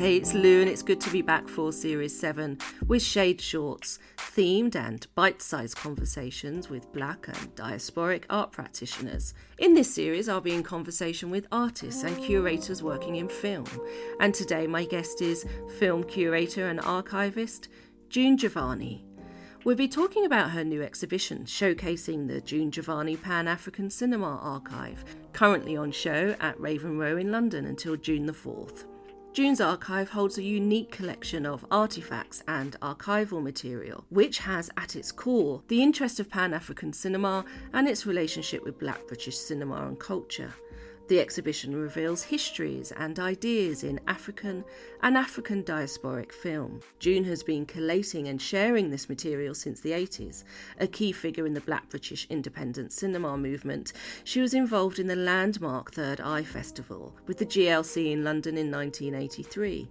hey, it's Lou, and it's good to be back for Series 7 with Shade Shorts, themed and bite sized conversations with black and diasporic art practitioners. In this series, I'll be in conversation with artists and curators working in film. And today, my guest is film curator and archivist June Givanni. We'll be talking about her new exhibition showcasing the June Givanni Pan African Cinema Archive, currently on show at Raven Row in London until June the 4th. June's archive holds a unique collection of artifacts and archival material, which has at its core the interest of Pan African cinema and its relationship with Black British cinema and culture. The exhibition reveals histories and ideas in African and African diasporic film. June has been collating and sharing this material since the 80s. A key figure in the Black British independent cinema movement, she was involved in the landmark Third Eye Festival with the GLC in London in 1983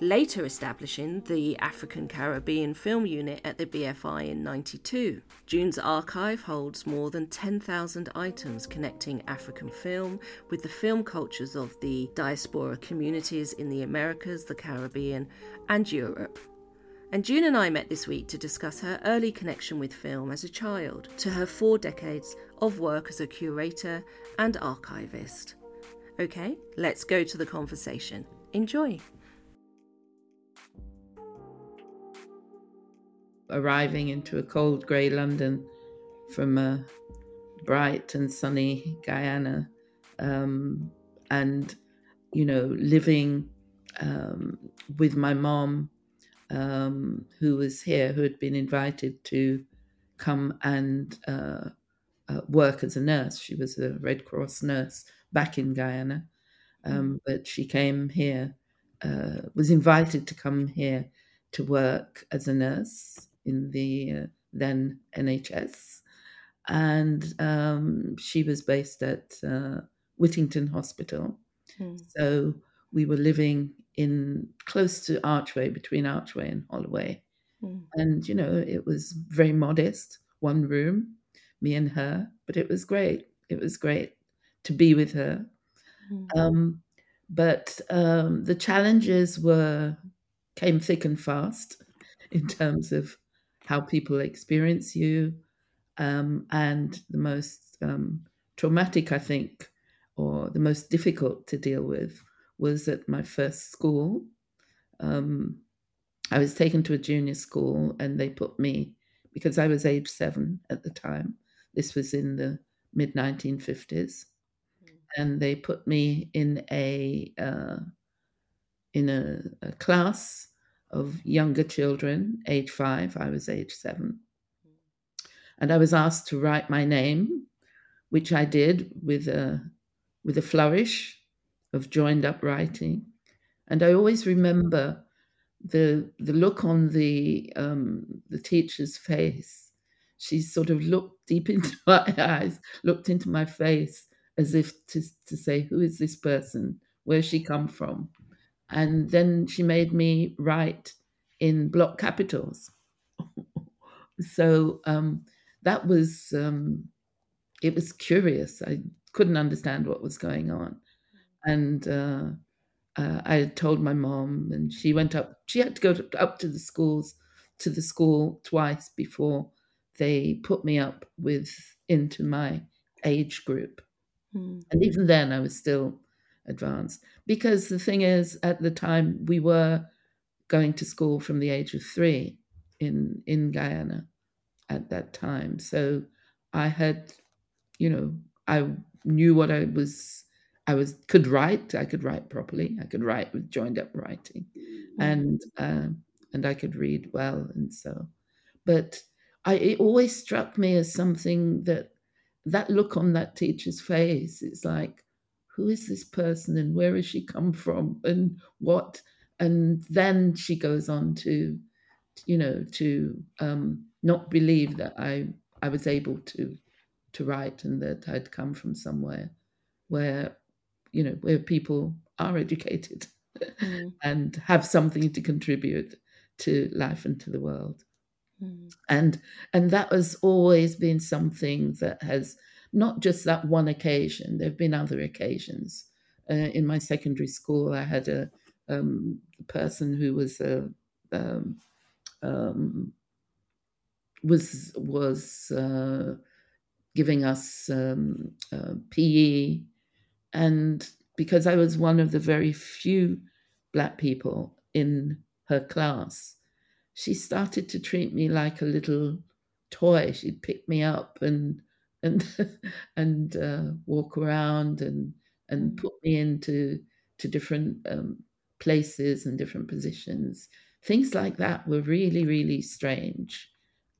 later establishing the African Caribbean Film Unit at the BFI in 92. June's archive holds more than 10,000 items connecting African film with the film cultures of the diaspora communities in the Americas, the Caribbean, and Europe. And June and I met this week to discuss her early connection with film as a child, to her four decades of work as a curator and archivist. Okay, let's go to the conversation. Enjoy. Arriving into a cold grey London from a bright and sunny Guyana, um, and you know, living um, with my mom, um, who was here, who had been invited to come and uh, uh, work as a nurse. She was a Red Cross nurse back in Guyana, um, but she came here, uh, was invited to come here to work as a nurse in the uh, then NHS. And um, she was based at uh, Whittington Hospital. Hmm. So we were living in close to Archway, between Archway and Holloway. Hmm. And, you know, it was very modest, one room, me and her, but it was great. It was great to be with her. Hmm. Um, but um, the challenges were came thick and fast in terms of how people experience you. Um, and the most um, traumatic, I think, or the most difficult to deal with was at my first school. Um, I was taken to a junior school and they put me, because I was age seven at the time, this was in the mid 1950s, and they put me in a uh, in a, a class of younger children, age five, I was age seven. And I was asked to write my name, which I did with a, with a flourish of joined up writing. And I always remember the, the look on the, um, the teacher's face. She sort of looked deep into my eyes, looked into my face as if to, to say, Who is this person? Where's she come from? And then she made me write in block capitals. so um, that was, um, it was curious. I couldn't understand what was going on. And uh, uh, I told my mom, and she went up, she had to go to, up to the schools, to the school twice before they put me up with into my age group. Mm. And even then, I was still advanced. Because the thing is, at the time, we were going to school from the age of three in, in Guyana at that time. So I had, you know, I knew what I was, I was, could write, I could write properly, I could write with joined up writing mm-hmm. and, uh, and I could read well. And so, but I, it always struck me as something that that look on that teacher's face is like who is this person and where has she come from and what and then she goes on to you know to um, not believe that i i was able to to write and that i'd come from somewhere where you know where people are educated mm. and have something to contribute to life and to the world mm. and and that has always been something that has not just that one occasion. There have been other occasions. Uh, in my secondary school, I had a, um, person who was a um, um, was was uh, giving us um, uh, PE, and because I was one of the very few black people in her class, she started to treat me like a little toy. She'd pick me up and and and uh, walk around and and Mm. put me into to different um, places and different positions. Things like that were really really strange,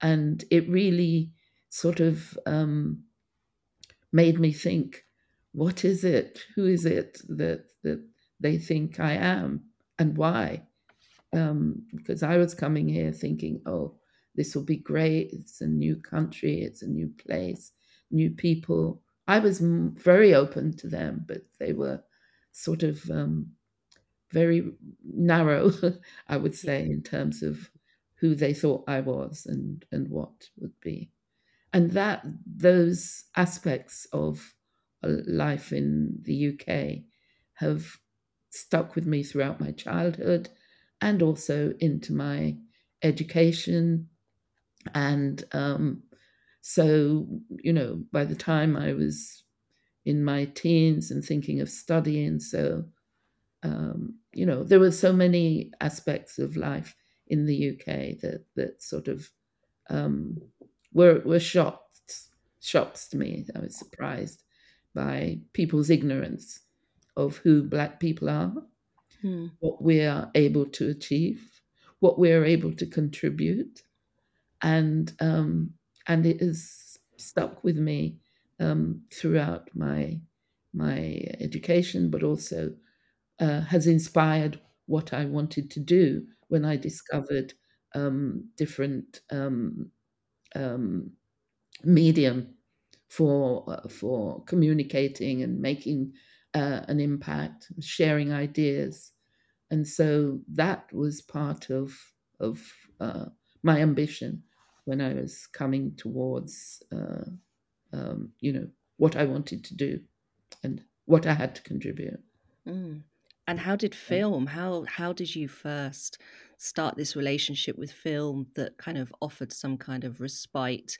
and it really sort of um, made me think, what is it? Who is it that that they think I am, and why? Um, because I was coming here thinking, oh, this will be great. It's a new country, it's a new place, new people. I was very open to them, but they were sort of um, very narrow, I would say, in terms of who they thought I was and and what would be. And that those aspects of uh, life in the UK have stuck with me throughout my childhood and also into my education. And um, so, you know, by the time I was in my teens and thinking of studying, so, um, you know, there were so many aspects of life in the UK that, that sort of um, were, were shocks, shocks to me. I was surprised by people's ignorance of who Black people are Mm. what we are able to achieve, what we are able to contribute, and um, and it has stuck with me um, throughout my my education, but also uh, has inspired what I wanted to do when I discovered um, different um, um, medium for uh, for communicating and making uh, an impact, sharing ideas. And so that was part of of uh, my ambition when I was coming towards uh, um, you know what I wanted to do and what I had to contribute. Mm. And how did film? How how did you first start this relationship with film that kind of offered some kind of respite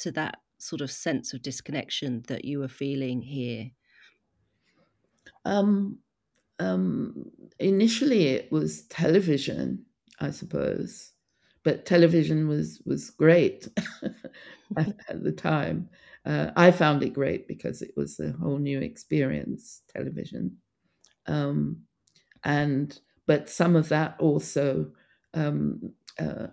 to that sort of sense of disconnection that you were feeling here? Um, um, initially, it was television, I suppose, but television was was great at, at the time. Uh, I found it great because it was a whole new experience, television. Um, and but some of that also um, uh,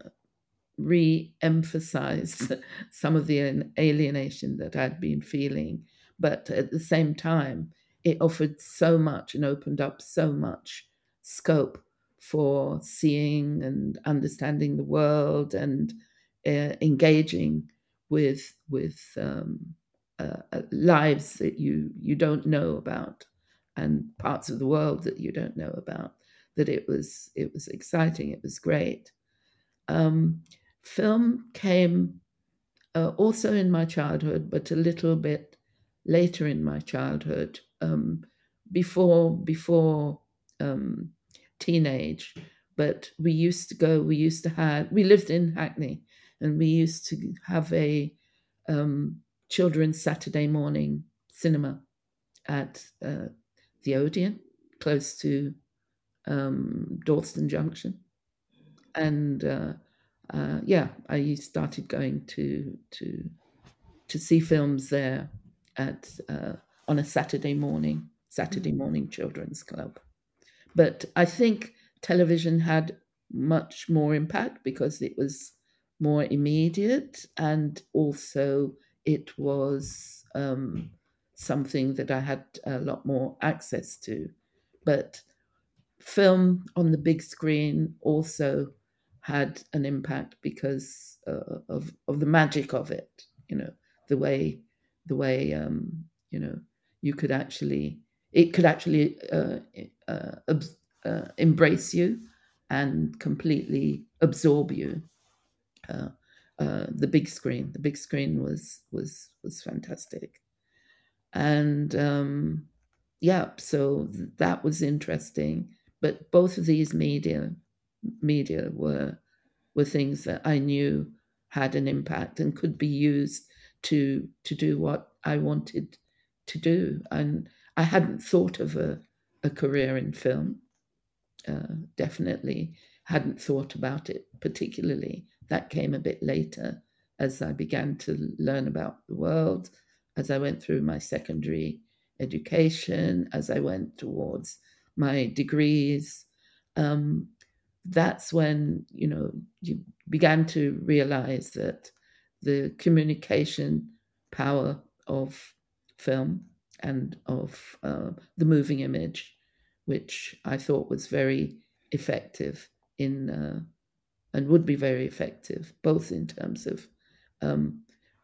re-emphasized some of the alienation that I'd been feeling. But at the same time, it offered so much and opened up so much scope for seeing and understanding the world and uh, engaging with with um, uh, uh, lives that you you don't know about and parts of the world that you don't know about. That it was it was exciting. It was great. Um, film came uh, also in my childhood, but a little bit later in my childhood, um, before before um, teenage. But we used to go. We used to have. We lived in Hackney, and we used to have a um, children's Saturday morning cinema at uh, the Odeon, close to um, Dalston Junction, and uh, uh, yeah, I started going to to to see films there at uh, on a Saturday morning, Saturday morning children's club. But I think television had much more impact because it was more immediate and also it was um, something that I had a lot more access to. But film on the big screen also had an impact because uh, of of the magic of it. You know, the way the way um, you know you could actually it could actually uh, uh, uh, embrace you and completely absorb you. Uh, uh, the big screen, the big screen was was was fantastic, and um, yeah, so that was interesting but both of these media media were were things that I knew had an impact and could be used to to do what I wanted to do. And I hadn't thought of a, a career in film. Uh, definitely hadn't thought about it particularly. That came a bit later as I began to learn about the world, as I went through my secondary education, as I went towards my degrees. Um, that's when you know you began to realize that the communication power of film and of uh, the moving image, which I thought was very effective in uh, and would be very effective, both in terms of um,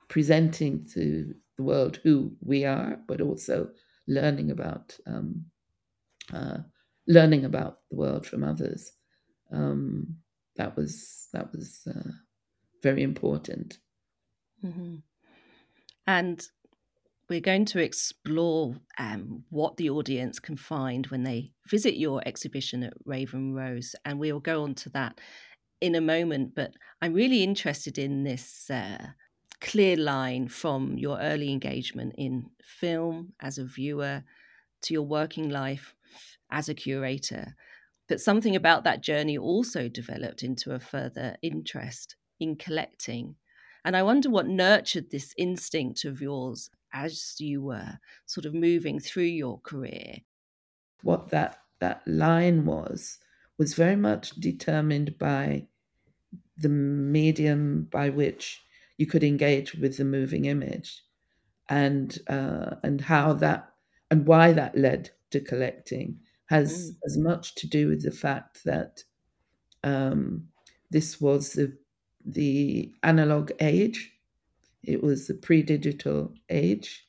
presenting to the world who we are, but also learning about um, uh, learning about the world from others. Um, that was that was uh, very important. Mm-hmm. And we're going to explore um, what the audience can find when they visit your exhibition at Raven Row's, and we'll go on to that in a moment. But I'm really interested in this uh, clear line from your early engagement in film as a viewer to your working life as a curator. But something about that journey also developed into a further interest in collecting. And I wonder what nurtured this instinct of yours as you were sort of moving through your career. What that, that line was, was very much determined by the medium by which you could engage with the moving image and uh, and how that and why that led to collecting has mm. as much to do with the fact that um, this was the the analog age it was the pre-digital age.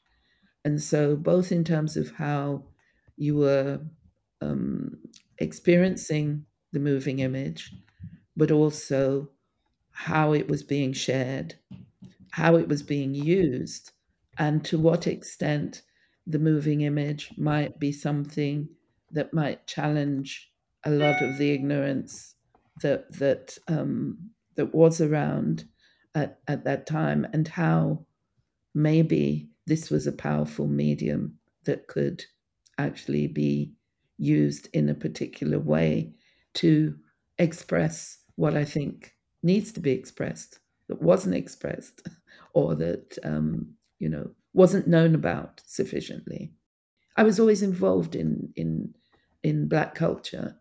And so both in terms of how you were um, experiencing the moving image but also how it was being shared, how it was being used, and to what extent the moving image might be something that might challenge a lot of the ignorance that that um, that was around at, at that time, and how maybe this was a powerful medium that could actually be used in a particular way to express what I think needs to be expressed that wasn't expressed or that um, you know wasn't known about sufficiently. I was always involved in in in black culture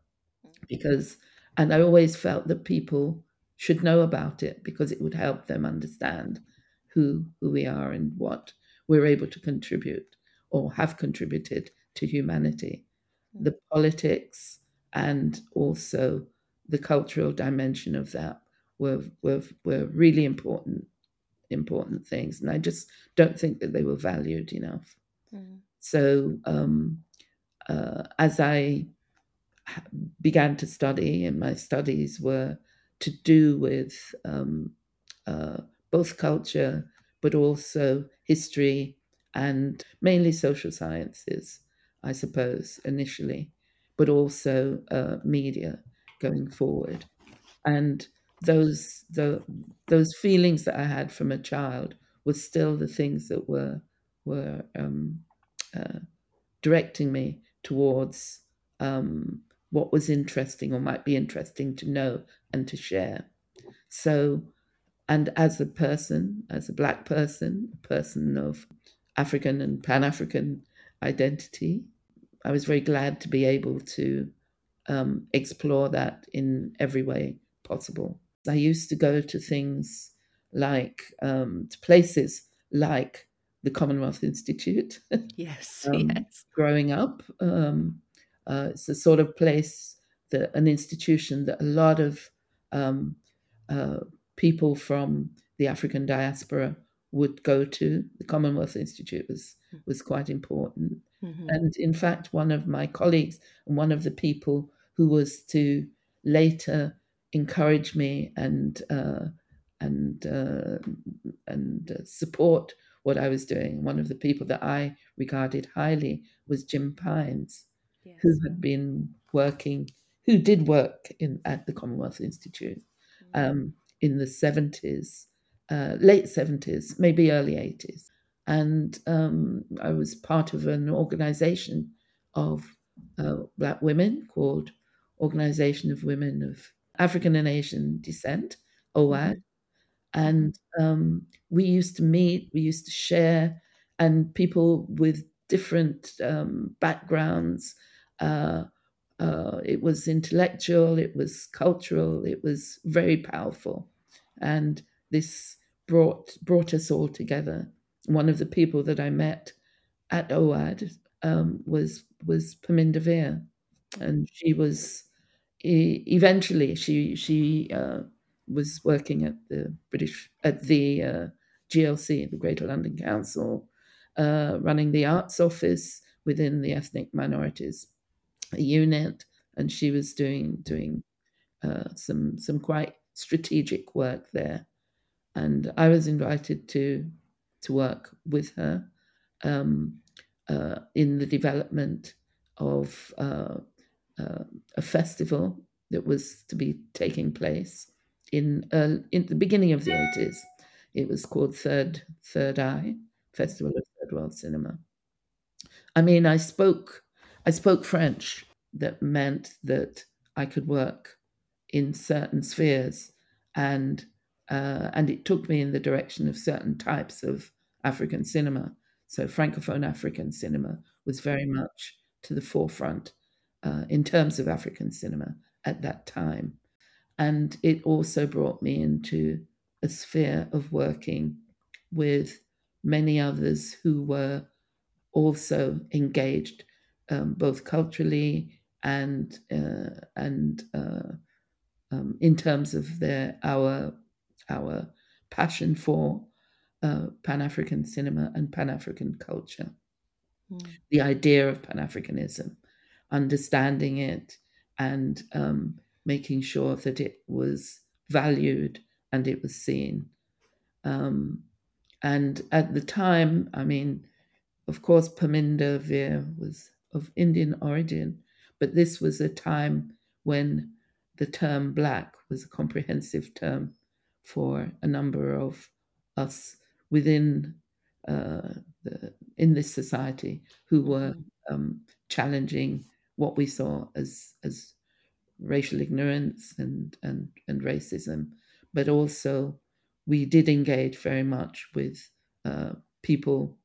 because and I always felt that people should know about it because it would help them understand who who we are and what we're able to contribute or have contributed to humanity. Hmm. The politics and also the cultural dimension of that were were were really important important things, and I just don't think that they were valued enough. Mm. So um, uh, as I began to study, and my studies were to do with um, uh, both culture, but also history and mainly social sciences, I suppose, initially, but also uh, media going forward. And those the those feelings that I had from a child were still the things that were were um, uh, directing me towards um, what was interesting or might be interesting to know and to share. So, and as a person, as a black person, a person of African and Pan African identity, I was very glad to be able to um, explore that in every way possible. I used to go to things like um, to places like the Commonwealth Institute. Yes, um, yes. Growing up, um, uh, it's a sort of place that an institution that a lot of um, uh, people from the African diaspora would go to. The Commonwealth Institute was was quite important, mm-hmm. and in fact, one of my colleagues and one of the people who was to later encourage me and uh, and uh, and uh, support what I was doing. One of the people that I regarded highly was Jim Pines, yes. who had been working, who did work in at the Commonwealth Institute um, in the 70s, uh, late 70s, maybe early 80s. And um, I was part of an organization of uh, Black women called Organization of Women of African and Asian Descent, OWAAD. And um, we used to meet, we used to share, and people with different um, backgrounds. Uh, uh, it was intellectual, it was cultural, it was very powerful, and this brought brought us all together. One of the people that I met at OWAAD um, was was Parminder Vir, and she was eventually she she uh, was working at the British at the uh, GLC, the Greater London Council, uh, running the arts office within the ethnic minorities unit, and she was doing doing uh, some some quite strategic work there. And I was invited to to work with her um, uh, in the development of uh, uh a festival that was to be taking place in in the beginning of the eighties. It was called Third Third Eye Festival of Third World Cinema. I mean, I spoke I spoke French that meant that I could work in certain spheres and uh, and it took me in the direction of certain types of African cinema. So Francophone African cinema was very much to the forefront uh, in terms of African cinema at that time. And it also brought me into a sphere of working with many others who were also engaged um, both culturally and uh, and uh, um, in terms of their our our passion for uh, Pan African cinema and Pan African culture, mm. the idea of Pan Africanism, understanding it, and um, making sure that it was valued and it was seen. Um, and at the time, I mean, of course, Parminder Vir was of Indian origin, but this was a time when the term black was a comprehensive term for a number of us within uh, the, in this society who were um, challenging what we saw as as racial ignorance and and and racism, but also we did engage very much with uh, people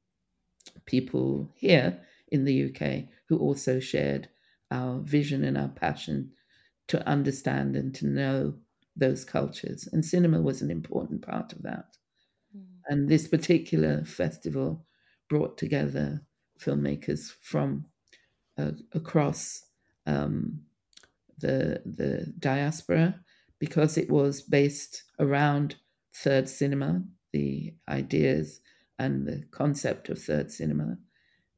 people here in the UK who also shared our vision and our passion to understand and to know those cultures. And cinema was an important part of that. Mm. And this particular festival brought together filmmakers from uh, across um, the the diaspora because it was based around third cinema, the ideas and the concept of third cinema.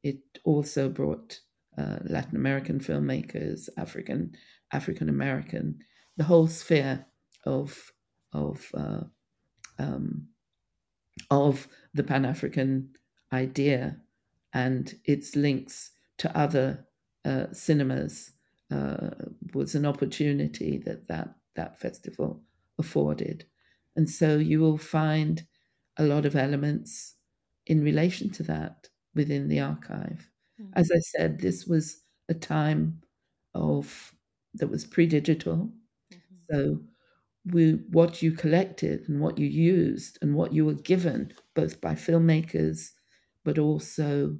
It also brought uh, Latin American filmmakers, African African American, the whole sphere of of uh, um, of the Pan African idea and its links to other uh, cinemas uh, was an opportunity that, that that festival afforded, and so you will find a lot of elements in relation to that within the archive. Mm-hmm. As I said, this was a time of that was pre-digital. Mm-hmm. So we what you collected and what you used and what you were given, both by filmmakers, but also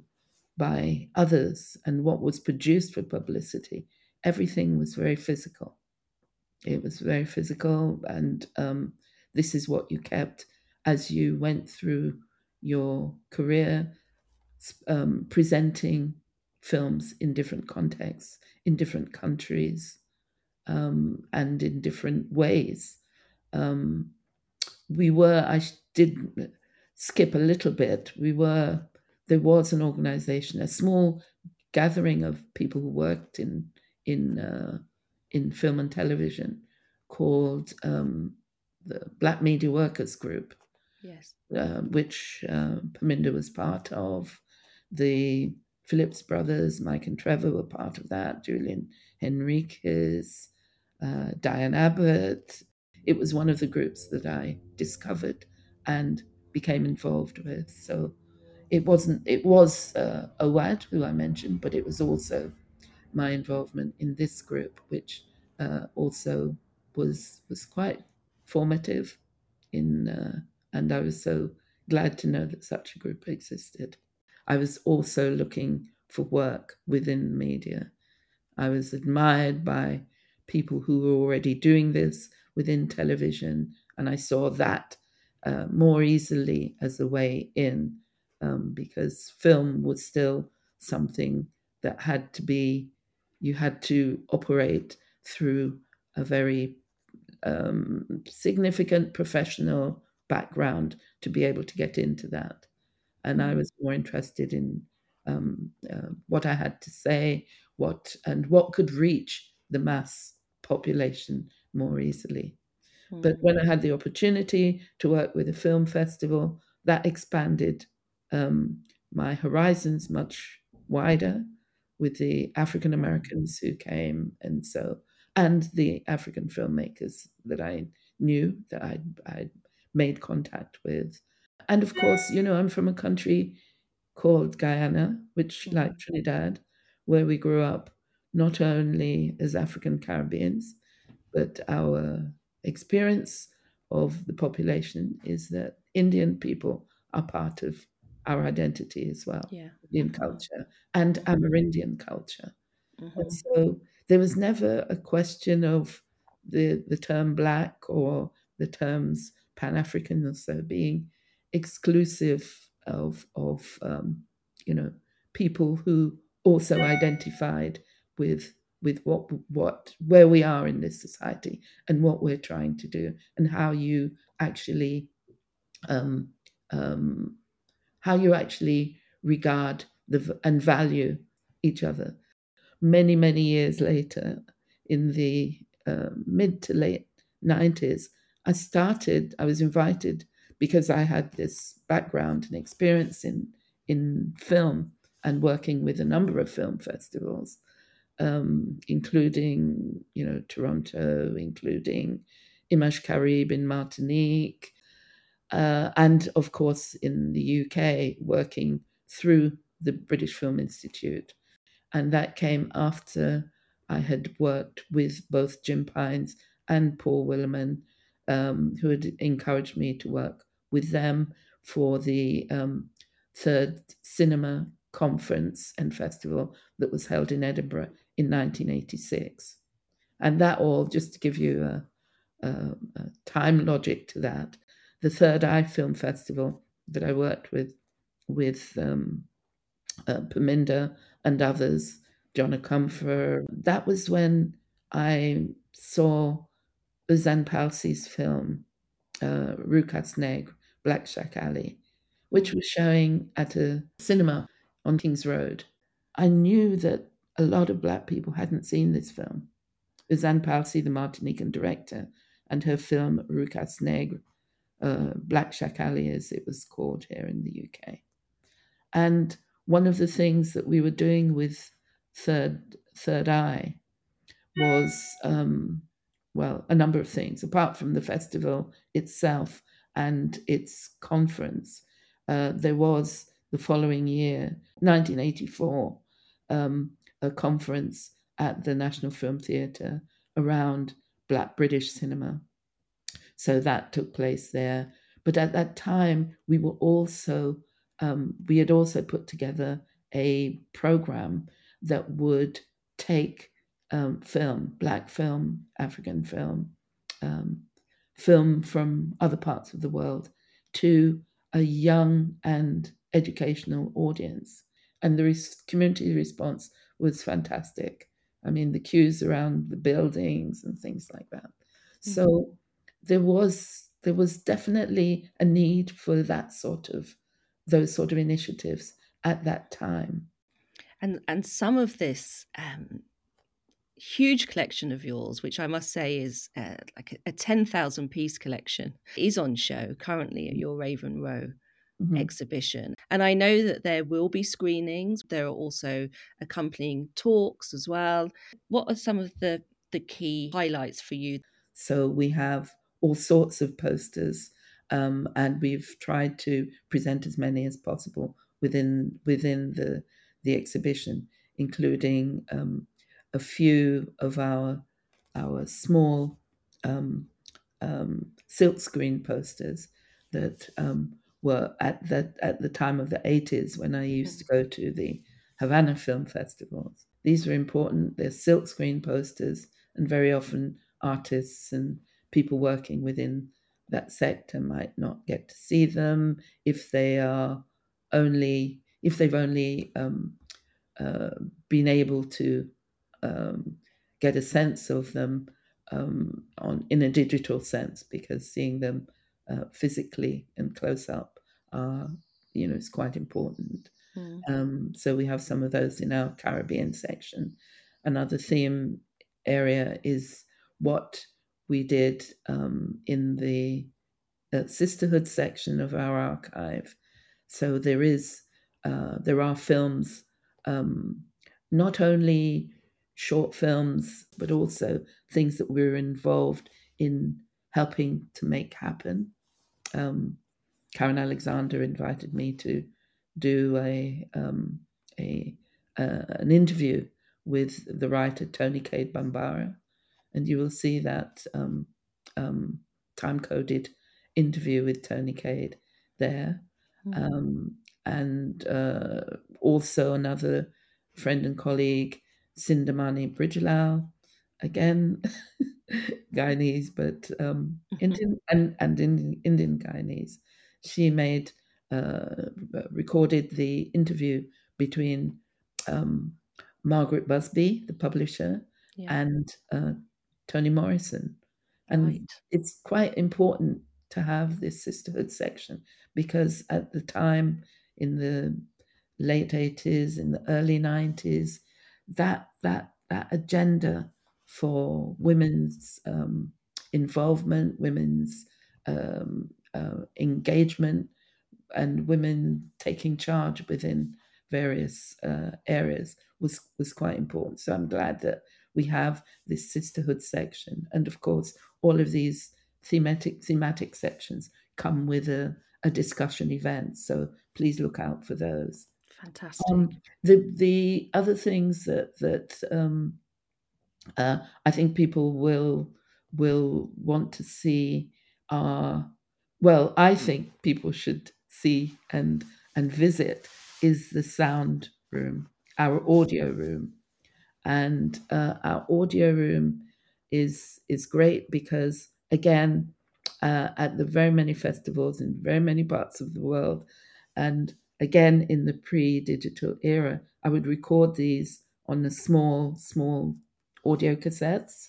by others, and what was produced for publicity, everything was very physical. It was very physical, and um, this is what you kept as you went through your career um, presenting films in different contexts, in different countries, um, and in different ways. Um, we were, I did skip a little bit. We were, there was an organization, a small gathering of people who worked in in uh, in film and television called um, the Black Media Workers Group. Yes. Uh, which uh, Parminder was part of, the Phillips brothers, Mike and Trevor were part of that, Julian Henriques, uh, Diane Abbott. It was one of the groups that I discovered and became involved with. So it wasn't, it was uh, OWAAD, who I mentioned, but it was also my involvement in this group, which uh, also was was quite formative in uh, and I was so glad to know that such a group existed. I was also looking for work within media. I was admired by people who were already doing this within television, and I saw that uh, more easily as a way in um, because film was still something that had to be, you had to operate through a very um, significant professional background to be able to get into that. And I mm. was more interested in um, uh, what I had to say, what and what could reach the mass population more easily. Mm. But when I had the opportunity to work with a film festival, that expanded um, my horizons much wider with the African Americans who came, and so and the African filmmakers that I knew that I'd, I'd made contact with. And of course, you know, I'm from a country called Guyana, which, mm-hmm. like Trinidad, where we grew up not only as African Caribbeans, but our experience of the population is that Indian people are part of our identity as well, yeah. Indian culture and Amerindian culture. Mm-hmm. And so there was never a question of the the term black or the terms Pan African or so being exclusive of of um, you know people who also identified with with what what where we are in this society and what we're trying to do and how you actually um, um, how you actually regard the and value each other. Many many years later, in the uh, mid to late nineties, I started, I was invited because I had this background and experience in, in film and working with a number of film festivals, um, including, you know, Toronto, including Image Caribe in Martinique, uh, and of course in the UK, working through the British Film Institute. And that came after I had worked with both Jim Pines and Paul Willemen um, who had encouraged me to work with them for the um, third cinema conference and festival that was held in Edinburgh in 1986. And that all, just to give you a, a, a time logic to that, the Third Eye Film Festival that I worked with, with um, uh, Parminder and others, John Akomfrah, that was when I saw Euzhan Palcy's film, uh, Rue Cases-Nègres, Black Shack Alley, which was showing at a cinema on King's Road. I knew that a lot of Black people hadn't seen this film. Euzhan Palcy, the Martinican director, and her film Rue Cases-Nègres, uh, Black Shack Alley, as it was called here in the UK. And one of the things that we were doing with Third Third Eye was um, well, a number of things, apart from the festival itself and its conference. Uh, there was the following year, 1984, um, a conference at the National Film Theatre around Black British cinema. So that took place there. But at that time, we were also, um, we had also put together a program that would take um, film, black film, African film, um, film from other parts of the world to a young and educational audience. And the res- community response was fantastic. I mean, the queues around the buildings and things like that. Mm-hmm. So there was there was definitely a need for that sort of those sort of initiatives at that time. And and some of this um, huge collection of yours, which I must say is uh, like a, a 10,000 piece collection, is on show currently at your Raven Row mm-hmm. exhibition. And I know that there will be screenings. There are also accompanying talks as well. What are some of the the key highlights for you? So we have all sorts of posters, um, and we've tried to present as many as possible within within the the exhibition, including um, a few of our our small um, um, silkscreen posters that um, were at the at the time of the 80s when I used to go to the Havana film festivals. These were important. They're silkscreen posters, and very often artists and people working within that sector might not get to see them if they are only if they've only um, uh, been able to um, get a sense of them um, on in a digital sense because seeing them uh, physically and close up are you know is quite important. Mm. Um, so we have some of those in our Caribbean section. Another theme area is what we did um, in the uh, sisterhood section of our archive. So there is uh, there are films, um, not only short films, but also things that we were involved in helping to make happen. Um, Karen Alexander invited me to do a, um, a uh, an interview with the writer Toni Cade Bambara, and you will see that um, um, time coded interview with Tony Cade there. Mm-hmm. and uh, also another friend and colleague, Sindamani Bridglal, again, Guyanese, but um, mm-hmm. Indian and, and Indian, Indian Guyanese. She made, uh, recorded the interview between um, Margaret Busby, the publisher, yeah. and uh, Toni Morrison. And right. it's quite important to have this sisterhood section because at the time in the late 80s, in the early 90s, that that that agenda for women's um, involvement, women's um, uh, engagement, and women taking charge within various uh, areas was was quite important. So I'm glad that we have this sisterhood section, and of course, all of these thematic thematic sections come with a, a discussion event. So please look out for those. Fantastic. Um, the the other things that that um, uh, I think people will will want to see are well. I think people should see and and visit is the sound room, our audio room, and uh, our audio room is is great because again uh, at the very many festivals in very many parts of the world and again in the pre-digital era i would record these on the small small audio cassettes.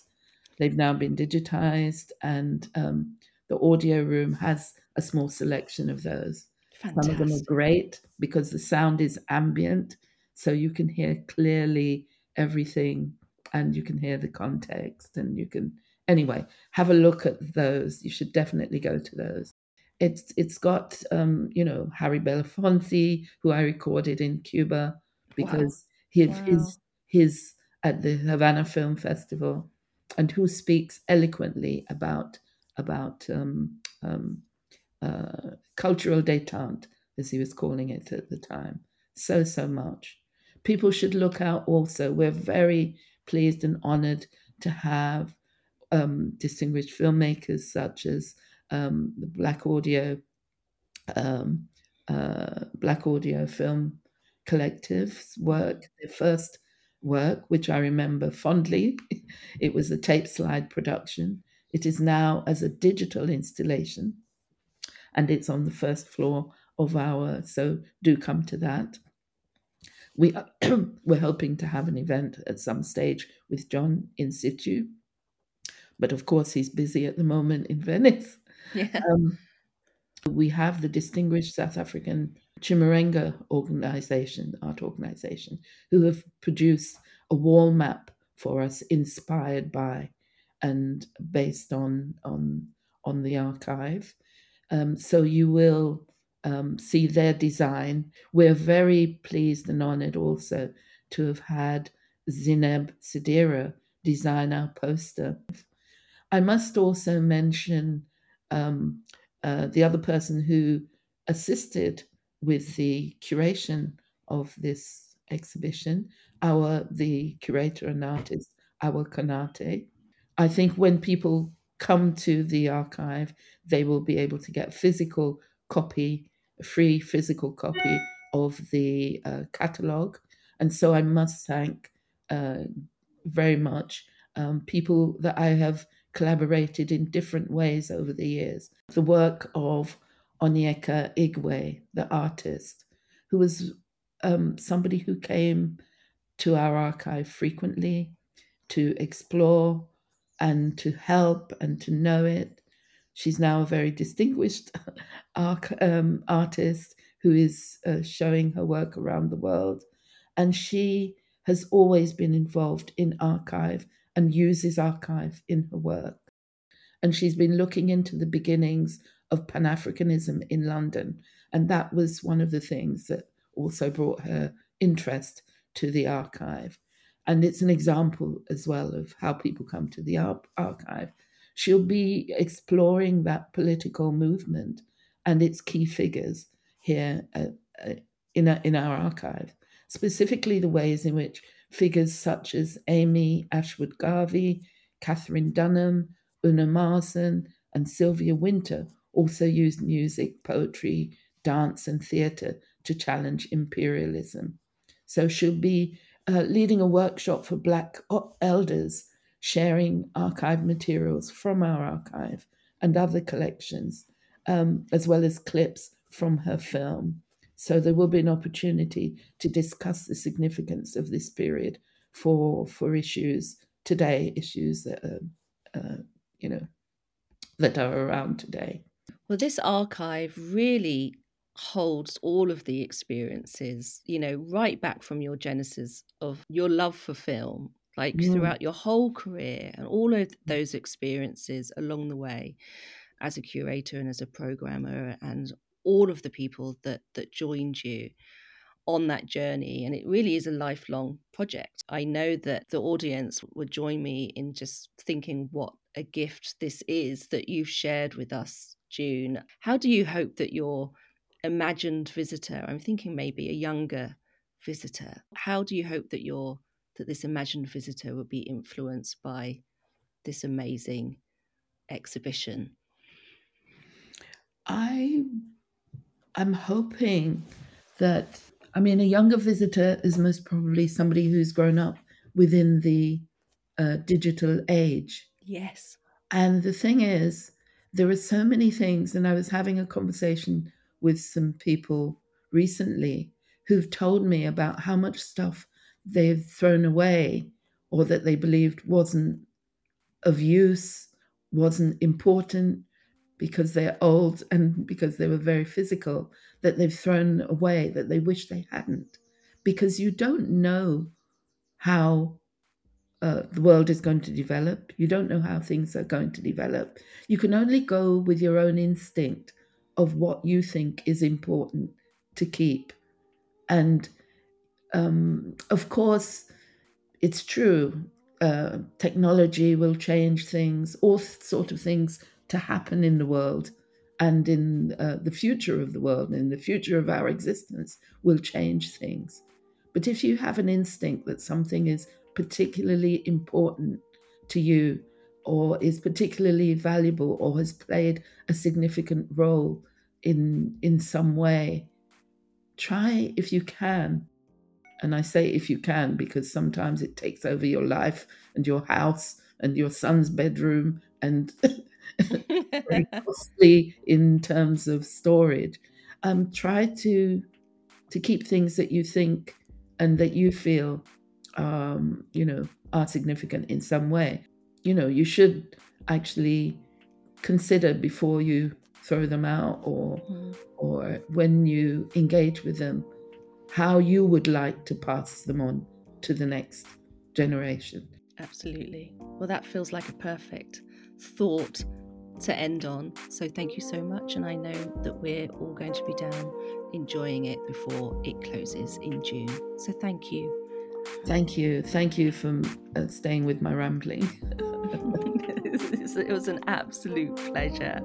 They've now been digitized and um, the audio room has a small selection of those. Fantastic. some of them are great because the sound is ambient so you can hear clearly everything and you can hear the context and you can anyway have a look at those. You should definitely go to those it's it's got um, you know Harry Belafonte, who I recorded in Cuba because wow. his wow. his his at the Havana Film Festival, and who speaks eloquently about about um, um, uh, cultural détente, as he was calling it at the time. So so much. People should look out. Also, we're very pleased and honoured to have um, distinguished filmmakers such as um, the Black Audio um, uh, Black Audio Film Collective's work, their first work, which I remember fondly. it was a tape slide production. It is now as a digital installation, and it's on the first floor of our. So do come to that. We are, we're hoping to have an event at some stage with John in situ, but of course he's busy at the moment in Venice. Yeah. Um, we have the distinguished South African Chimurenga organization, art organization, who have produced a wall map for us inspired by and based on on on the archive. Um, so you will um, see their design. We're very pleased and honored also to have had Zineb Sedira design our poster. I must also mention um, uh, the other person who assisted with the curation of this exhibition, our the curator and artist, Awa Konate. I think when people come to the archive, they will be able to get physical copy, free physical copy of the uh, catalogue. And so I must thank uh, very much um, people that I have collaborated in different ways over the years. The work of Onyeka Igwe, the artist, who was um, somebody who came to our archive frequently to explore and to help and to know it. She's now a very distinguished um, artist who is uh, showing her work around the world. And she has always been involved in archive and uses archive in her work. And she's been looking into the beginnings of Pan Africanism in London. And that was one of the things that also brought her interest to the archive. And it's an example as well of how people come to the ar- archive. She'll be exploring that political movement and its key figures here uh, uh, in, in our archive, specifically the ways in which figures such as Amy Ashwood Garvey, Katherine Dunham, Una Marson, and Sylvia Wynter also used music, poetry, dance, and theatre to challenge imperialism. So she'll be uh, leading a workshop for Black elders, sharing archive materials from our archive and other collections, um, as well as clips from her film. So there will be an opportunity to discuss the significance of this period for for issues today, issues that are, uh, you know that are around today. Well, this archive really holds all of the experiences, you know, right back from your genesis of your love for film, like mm. throughout your whole career and all of those experiences along the way as a curator and as a programmer and all of the people that that joined you on that journey and it really is a lifelong project. I know that the audience would join me in just thinking what a gift this is that you've shared with us june. How do you hope that your imagined visitor i'm thinking maybe a younger visitor how do you hope that your that this imagined visitor will be influenced by this amazing exhibition? I i'm hoping that i mean a younger visitor is most probably somebody who's grown up within the uh, digital age. Yes. And the thing is there are so many things and i was having a conversation with some people recently who've told me about how much stuff they've thrown away or that they believed wasn't of use, wasn't important because they're old and because they were very physical, that they've thrown away, that they wish they hadn't. Because you don't know how uh, the world is going to develop. You don't know how things are going to develop. You can only go with your own instinct of what you think is important to keep. And um, of course, it's true. Uh, technology will change things, all sort of things to happen in the world and in uh, the future of the world, and in the future of our existence, will change things. But if you have an instinct that something is particularly important to you, or is particularly valuable or has played a significant role in in some way try if you can and i say if you can because sometimes it takes over your life and your house and your son's bedroom and very costly in terms of storage um, try to to keep things that you think and that you feel um, you know are significant in some way you know, you should actually consider before you throw them out or mm. or when you engage with them how you would like to pass them on to the next generation. Absolutely. Well, that feels like a perfect thought to end on. So thank you so much. And I know that we're all going to be down enjoying it before it closes in June. So thank you. Thank you. Thank you for uh, staying with my rambling. it was an absolute pleasure.